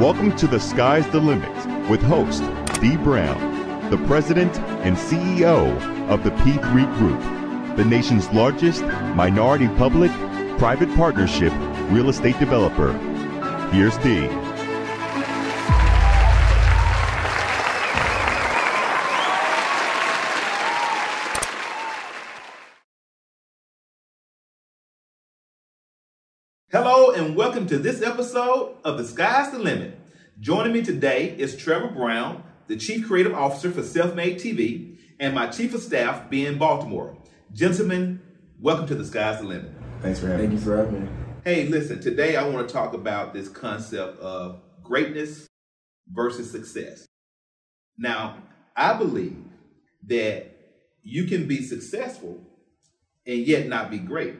Welcome to The Sky's the Limit with host Dee Brown, the president and CEO of the P3 Group, the nation's largest minority public private partnership real estate developer. Here's Dee. And welcome to this episode of The Sky's the Limit. Joining me today is Trevor Brown, the Chief Creative Officer for Self Made TV, and my Chief of Staff, Ben Baltimore. Gentlemen, welcome to The Sky's the Limit. Thanks for having me. Thank you for having me. Hey, listen, today I want to talk about this concept of greatness versus success. Now, I believe that you can be successful and yet not be great.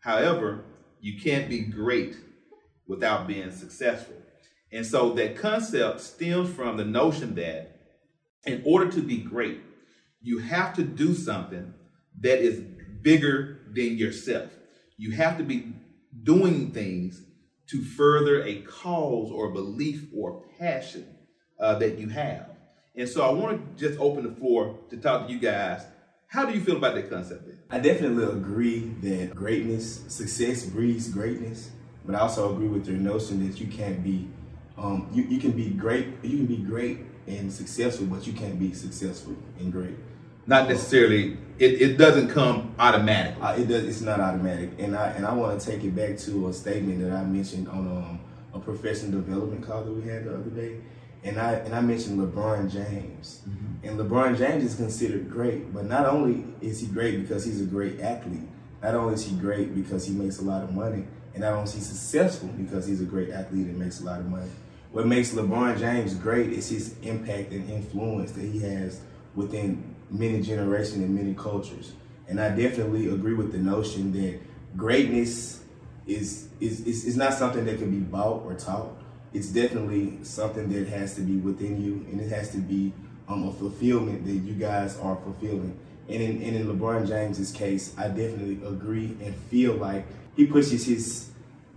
However, you can't be great without being successful. And so that concept stems from the notion that in order to be great, you have to do something that is bigger than yourself. You have to be doing things to further a cause or belief or passion uh, that you have. And so I want to just open the floor to talk to you guys. How do you feel about that concept? I definitely agree that greatness, success breeds greatness, but I also agree with your notion that you can't be, um, you, you can be great, you can be great and successful, but you can't be successful and great. Not necessarily. It, it doesn't come automatically. Uh, it does, it's not automatic, and I and I want to take it back to a statement that I mentioned on um, a professional development call that we had the other day, and I and I mentioned LeBron James, mm-hmm. and LeBron James is considered great, but not only is he great because he's a great athlete, not only is he great because he makes a lot of money, and not only is he successful because he's a great athlete and makes a lot of money. What makes LeBron James great is his impact and influence that he has within many generations and many cultures. And I definitely agree with the notion that greatness is is, is, is not something that can be bought or taught. It's definitely something that has to be within you and it has to be um, a fulfillment that you guys are fulfilling. And in, and in LeBron James's case, I definitely agree and feel like he pushes his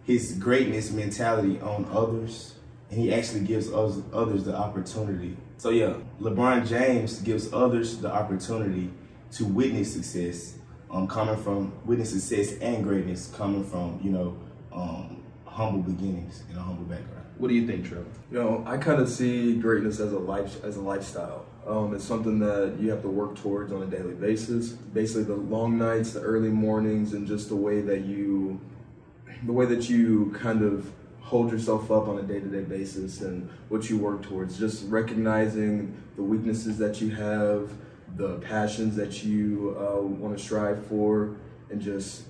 his greatness mentality on others and he actually gives us, others the opportunity. So yeah, LeBron James gives others the opportunity to witness success, um, coming from witness success and greatness, coming from you know um, humble beginnings and a humble background. What do you think, Trevor? You know, I kind of see greatness as a life as a lifestyle. Um, it's something that you have to work towards on a daily basis. Basically, the long nights, the early mornings, and just the way that you, the way that you kind of hold yourself up on a day-to-day basis and what you work towards. Just recognizing the weaknesses that you have, the passions that you uh, want to strive for, and just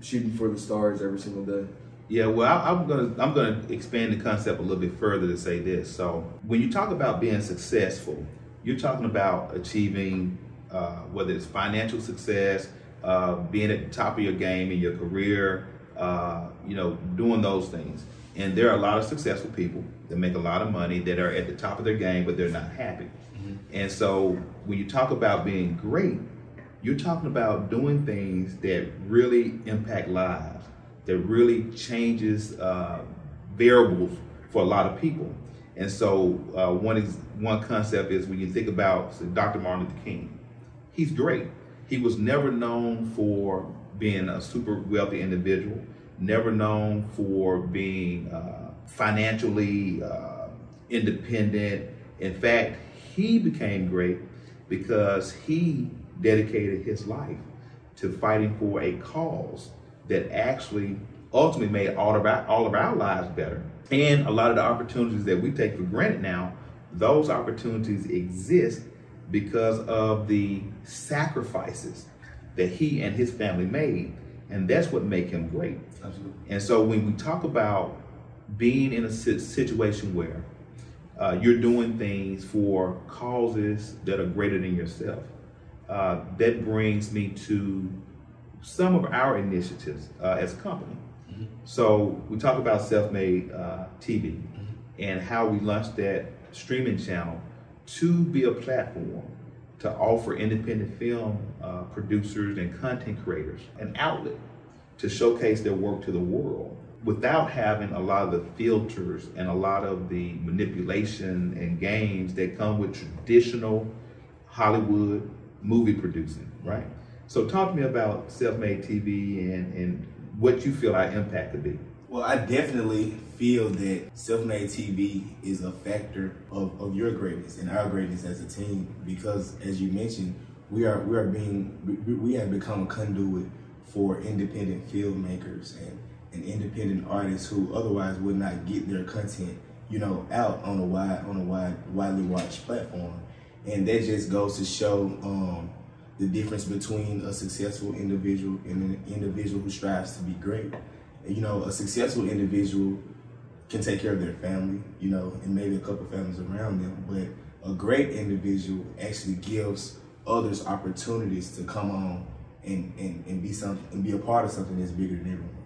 shooting for the stars every single day. Yeah, well, I, I'm gonna I'm gonna expand the concept a little bit further to say this. So, when you talk about being successful, you're talking about achieving uh, whether it's financial success, uh, being at the top of your game in your career, uh, you know, doing those things. And there are a lot of successful people that make a lot of money that are at the top of their game, but they're not happy. And so, when you talk about being great, you're talking about doing things that really impact lives, that really changes uh, variables for a lot of people. And so uh, one is one concept is when you think about Dr. Martin Luther King, he's great. He was never known for being a super wealthy individual, never known for being uh, financially uh, independent. In fact, he became great because he dedicated his life to fighting for a cause that actually ultimately made all of our all of our lives better. And a lot of the opportunities that we take for granted now, those opportunities exist because of the sacrifices that he and his family made. And that's what make him great. Absolutely. And so when we talk about being in a situation where uh, you're doing things for causes that are greater than yourself, uh, that brings me to some of our initiatives uh, as a company. So we talk about self-made uh, TV and how we launched that streaming channel to be a platform to offer independent film uh, producers and content creators an outlet to showcase their work to the world. without having a lot of the filters and a lot of the manipulation and games that come with traditional Hollywood movie producing, right? So talk to me about self-made TV and, and what you feel our impact could be. Well, I definitely feel that self-made TV is a factor of, of your greatness and our greatness as a team because, as you mentioned, we are we are being we, have become a conduit for independent filmmakers and, and independent artists who otherwise would not get their content, you know, out on a wide on a wide widely watched platform, and that just goes to show um, the difference between a successful individual and an individual who strives to be great you know, a successful individual can take care of their family, you know, and maybe a couple families around them, but a great individual actually gives others opportunities to come on and, and, and be something and be a part of something that's bigger than everyone.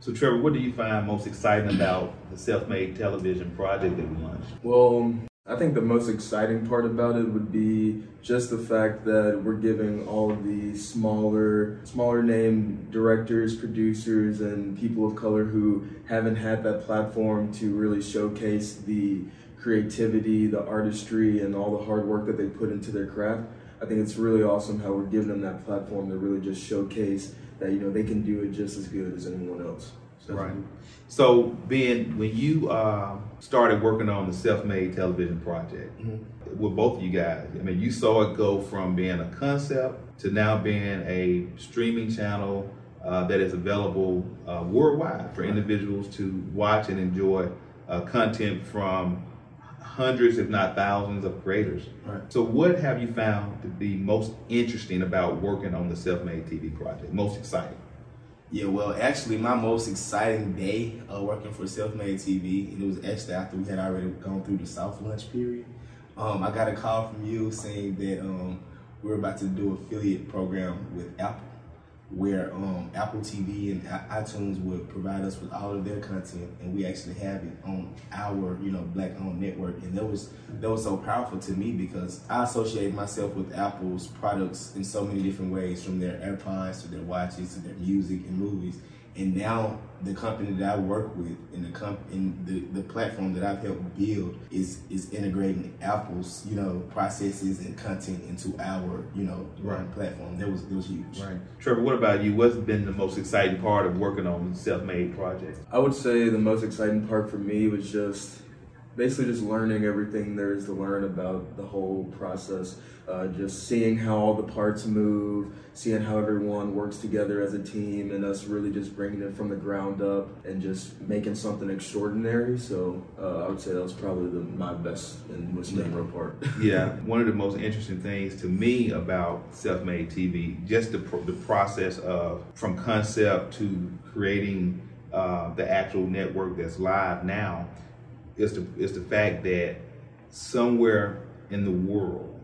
So Trevor, what do you find most exciting about the self-made television project that we launched? Well, um, I think the most exciting part about it would be just the fact that we're giving all of the smaller, smaller name directors, producers, and people of color who haven't had that platform to really showcase the creativity, the artistry, and all the hard work that they put into their craft. I think it's really awesome how we're giving them that platform to really just showcase that you know they can do it just as good as anyone else. Right. So, Ben, when you uh, started working on the self-made television project mm-hmm. with both of you guys, I mean, you saw it go from being a concept to now being a streaming channel uh, that is available uh, worldwide for individuals to watch and enjoy uh, content from hundreds, if not thousands, of creators. Right. So, what have you found to be most interesting about working on the self-made TV project? Most exciting? Yeah, well, actually, my most exciting day uh, working for Self-Made TV, and it was actually after we had already gone through the soft launch period. Um, I got a call from you saying that um, we are about to do affiliate program with Apple where um, Apple TV and iTunes would provide us with all of their content, and we actually have it on our, you know, black-owned network. And that was that was so powerful to me because I associate myself with Apple's products in so many different ways, from their AirPods to their watches to their music and movies. And now the company that I work with and the comp and the, the platform that I've helped build is is integrating Apple's you know processes and content into our you know right. platform. That was that was huge. Right. Trevor, what about you? What's been the most exciting part of working on the self-made project? I would say the most exciting part for me was just basically just learning everything there is to learn about the whole process. Uh, just seeing how all the parts move, seeing how everyone works together as a team, and us really just bringing it from the ground up and just making something extraordinary. So uh, I would say that was probably the, my best and most memorable part. yeah, one of the most interesting things to me about self-made TV, just the, the process of from concept to creating uh, the actual network that's live now is the is the fact that somewhere in the world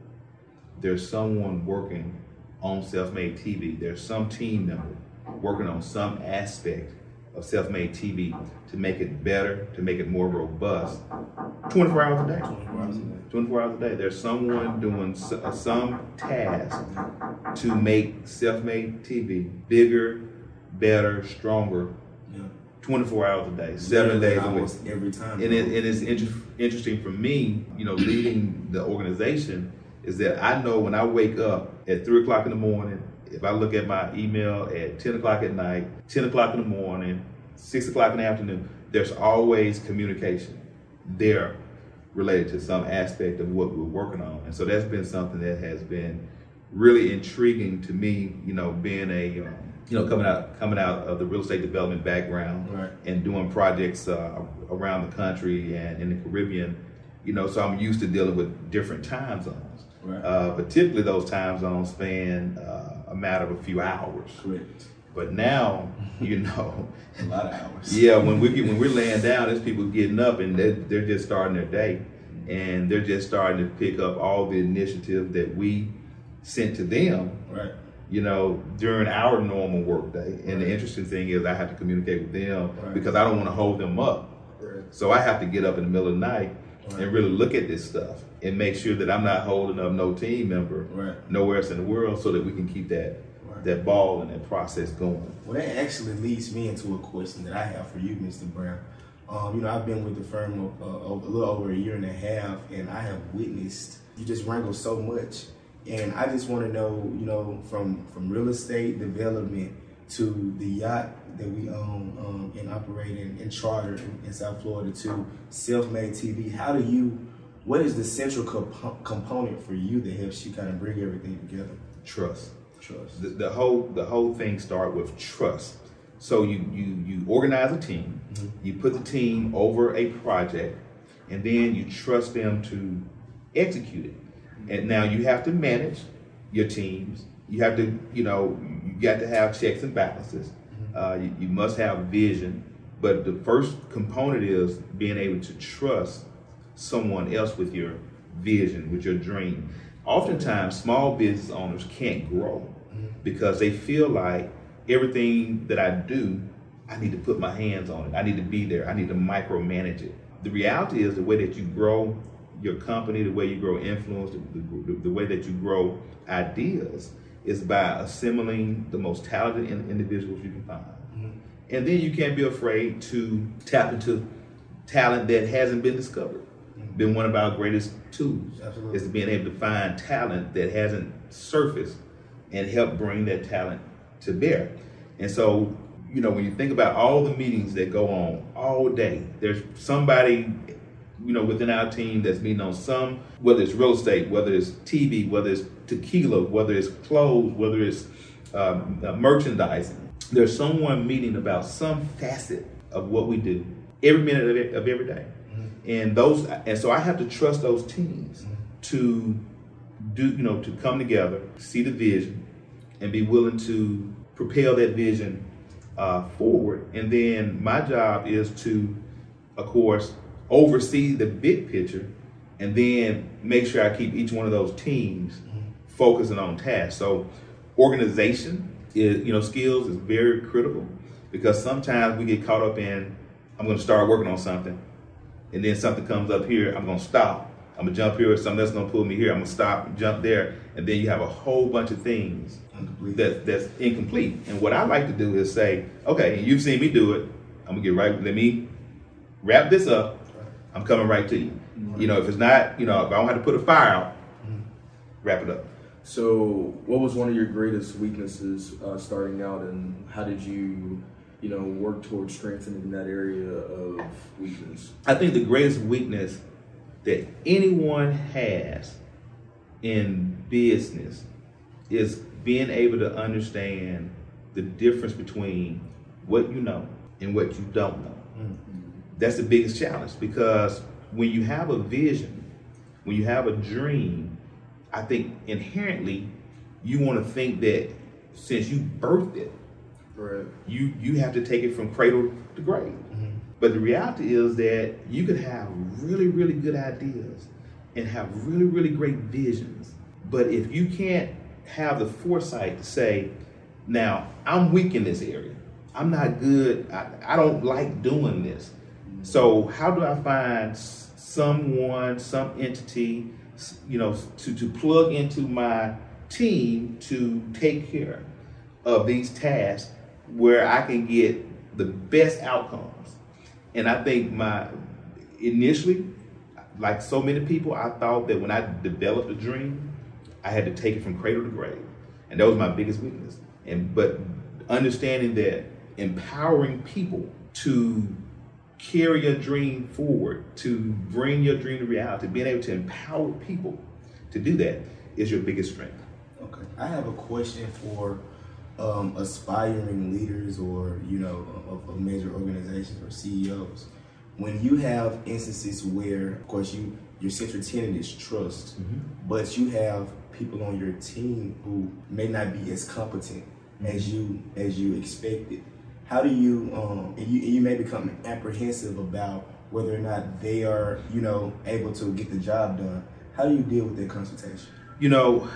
there's someone working on self-made TV. There's some team member working on some aspect of self-made TV to make it better, to make it more robust. 24 hours a day. 24 hours a day. 24 hours a day. There's someone doing uh, some task to make self-made TV bigger, better, stronger 24 hours a day, seven days a week. Every time. And, it, and it's inter- interesting for me, you know, leading the organization is that I know when I wake up at 3 o'clock in the morning, if I look at my email at 10 o'clock at night, 10 o'clock in the morning, 6 o'clock in the afternoon, there's always communication there related to some aspect of what we're working on. And so that's been something that has been really intriguing to me, you know, being a um, you know, coming out coming out of the real estate development background right. and doing projects uh, around the country and in the Caribbean, you know, so I'm used to dealing with different time zones. Right. Uh, but typically those time zones span uh, a matter of a few hours. Correct. But now, you know, a lot of hours. Yeah, when we get, when we're laying down, there's people getting up and they're, they're just starting their day, and they're just starting to pick up all the initiative that we sent to them. Right you know, during our normal workday. And right. the interesting thing is I have to communicate with them right. because I don't want to hold them up. Right. So I have to get up in the middle of the night and really look at this stuff and make sure that I'm not holding up no team member nowhere else in the world so that we can keep that that ball and that process going. Well, that actually leads me into a question that I have for you, Mr. Brown. Um, you know, I've been with the firm uh, a little over a year and a half, and I have witnessed you just wrangle so much. And I just want to know, you know, from from real estate development to the yacht that we own um, and operate in, in charter in, South Florida to self-made TV. How do you? What is the central comp- component for you that helps you kind of bring everything together? Trust. Trust. The, the whole the whole thing start with trust. So you you you organize a team, you put the team over a project, and then you trust them to execute it. And now you have to manage your teams. You have to you know you got to have checks and balances. Uh, you, you must have vision. But the first component is being able to trust someone else with your vision, with your dream. Oftentimes, small business owners can't grow because they feel like everything that I do, I need to put my hands on it. I need to be there. I need to micromanage it. The reality is the way that you grow your company, the way you grow influence, the, the, the way that you grow ideas is by assembling the most talented in- individuals you can find. Mm-hmm. And then you can't be afraid to tap into talent that hasn't been discovered. Mm-hmm. Been one of our greatest tools Absolutely. is being able to find talent that hasn't surfaced and help bring that talent to bear. And so, you know, when you think about all the meetings that go on all day, there's somebody, you know, within our team that's meeting on some, whether it's real estate, whether it's TV, whether it's tequila, whether it's clothes, whether it's um, uh, merchandising. There's someone meeting about some facet of what we do every minute of, it, of every day. And those, and so I have to trust those teams to do, you know, to come together, see the vision, and be willing to propel that vision uh, forward. And then my job is to, of course, oversee the big picture, and then make sure I keep each one of those teams mm-hmm. focusing on tasks. So, organization is, you know, skills is very critical because sometimes we get caught up in, I'm going to start working on something, and then something comes up here, I'm going to stop. I'm gonna jump here, or something that's gonna pull me here. I'm gonna stop, jump there, and then you have a whole bunch of things Incomplete. that that's incomplete. And what I like to do is say, okay, and you've seen me do it. I'm gonna get right. Let me wrap this up. I'm coming right to you. You know, if it's not, you know, if I don't have to put a fire out, wrap it up. So, what was one of your greatest weaknesses uh, starting out, and how did you, you know, work towards strengthening that area of weakness? I think the greatest weakness that anyone has in business is being able to understand the difference between what you know and what you don't know. That's the biggest challenge because when you have a vision, when you have a dream, I think inherently you want to think that since you birthed it, Right. you you have to take it from cradle to grave. Mm-hmm. But the reality is that you could have really, really good ideas and have really, really great visions. But if you can't have the foresight to say, now I'm weak in this area. I'm not good. I, I don't like doing this. So how do I find someone, some entity, you know, to, to plug into my team to take care of these tasks where I can get the best outcomes. And I think my initially, like so many people, I thought that when I developed a dream, I had to take it from cradle to grave. And that was my biggest weakness. And but understanding that empowering people to carry your dream forward, to bring your dream to reality, being able to empower people to do that is your biggest strength. Okay. I have a question for um, aspiring leaders or, you know, of, of major organizations or CEOs. When you have instances where, of course, you your central tenet is trust, but you have people on your team who may not be as competent as you as you expected. How do you um, and you and you may become apprehensive about whether or not they are, you know, able to get the job done. How do you deal with that consultation? You know,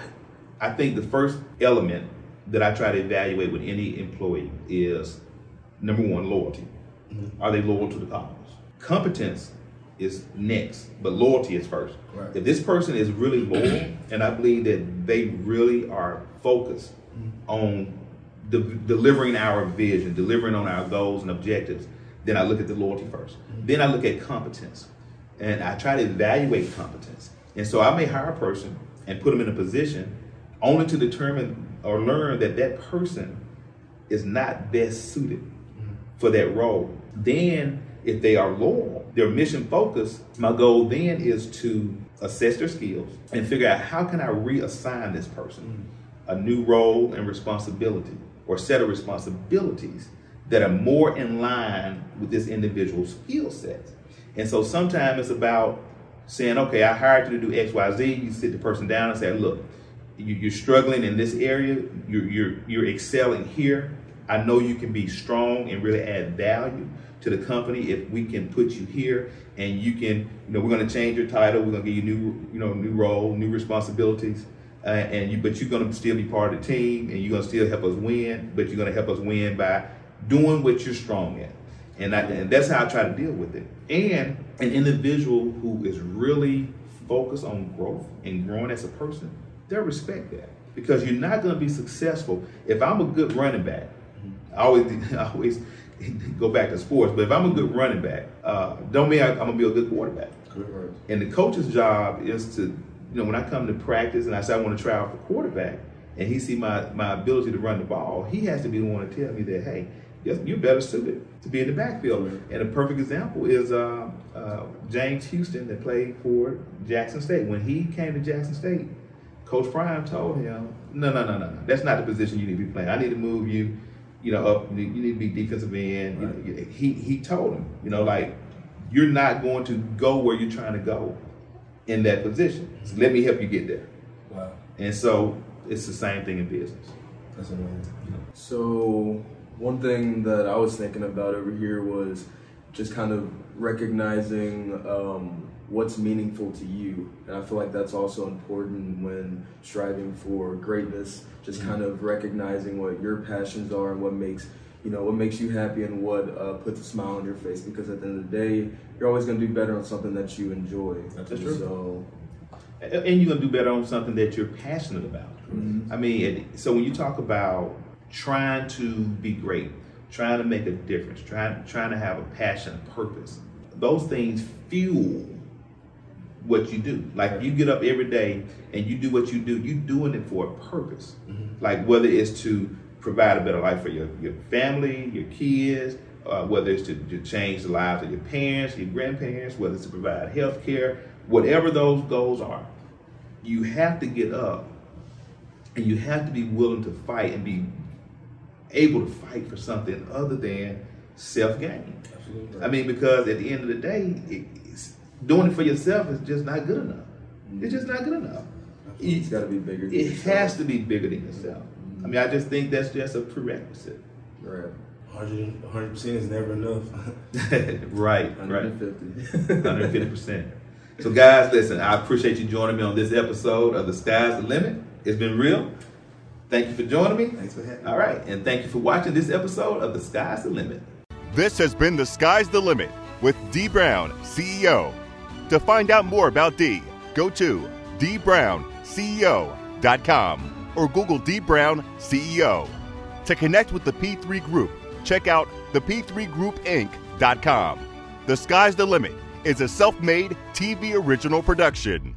I think the first element that I try to evaluate with any employee is number one, loyalty. Are they loyal to the cause? Competence is next, but loyalty is first. Right. If this person is really loyal, and I believe that they really are focused on de- delivering our vision, delivering on our goals and objectives, then I look at the loyalty 1st mm-hmm. Then I look at competence, and I try to evaluate competence. And so I may hire a person and put them in a position only to determine or learn that that person is not best suited mm-hmm. for that role. Then, if they are loyal, they're mission focused, my goal then is to assess their skills and figure out how can I reassign this person mm-hmm. a new role and responsibility or set of responsibilities that are more in line with this individual's skill set. And so sometimes it's about saying, okay, I hired you to do X, Y, Z. You sit the person down and say, look, you, are struggling in this area. You're, you're, you're excelling here. I know you can be strong and really add value to the company if we can put you here and you can, you know, we're going to change your title. We're going to give you new, you know, new role, new responsibilities. Uh, and you, but you're going to still be part of the team and you're going to still help us win, but you're going to help us win by doing what you're strong at. And, I, and that's how I try to deal with it. And an individual who is really focused on growth and growing as a person, they'll respect that because you're not going to be successful. If I'm a good running back, I always, I always go back to sports, but if I'm a good running back, uh, don't mean I, am going to be a good quarterback. And the coach's job is to, you know, when I come to practice and I say I want to try out for quarterback, and he see my, my ability to run the ball, he has to be the one to tell me that, hey, you're better suited to be in the backfield. And a perfect example is uh, uh, James Houston that played for Jackson State. When he came to Jackson State, Coach Prime told him, no, no, no, no, no. That's not the position you need to be playing. I need to move you, you know, up. You need to be defensive end. Right. You know, he he told him, you know, like you're not going to go where you're trying to go in that position. So let me help you get there. Wow. And so it's the same thing in business. That's amazing. So one thing that I was thinking about over here was just kind of recognizing um, what's meaningful to you. And I feel like that's also important when striving for greatness, just mm-hmm. kind of recognizing what your passions are and what makes you know what makes you happy and what uh, puts a smile on your face because at the end of the day you're always going to do better on something that you enjoy that's true so and you're going to do better on something that you're passionate about mm-hmm. i mean so when you talk about trying to be great, trying to make a difference, trying trying to have a passion, purpose. Those things fuel what you do. Like you get up every day and you do what you do, you're doing it for a purpose. Mm-hmm. Like whether it's to provide a better life for your, your family, your kids, uh, whether it's to, to change the lives of your parents, your grandparents, whether it's to provide health care, whatever those goals are, you have to get up and you have to be willing to fight and be able to fight for something other than self gain. I mean, because at the end of the day, it, doing it for yourself is just not good enough. It's just not good enough. It's got to be bigger. it yourself. has to be bigger than yourself. I mean, I just think that's just a prerequisite. Right. 100 percent is never enough. right, 150. right. 150 percent. So, guys, listen. I appreciate you joining me on this episode of the Sky's the Limit. It's been real. Thank you for joining me. Thanks for having me. All right, and thank you for watching this episode of The Sky's the Limit. This has been The Sky's the Limit with Dee Brown, CEO. To find out more about Dee, go to dbrownceo.com or Google Dee Brown CEO. To connect with the P3 Group, check out thep3groupinc.com. The Sky's the Limit is a self made TV original production.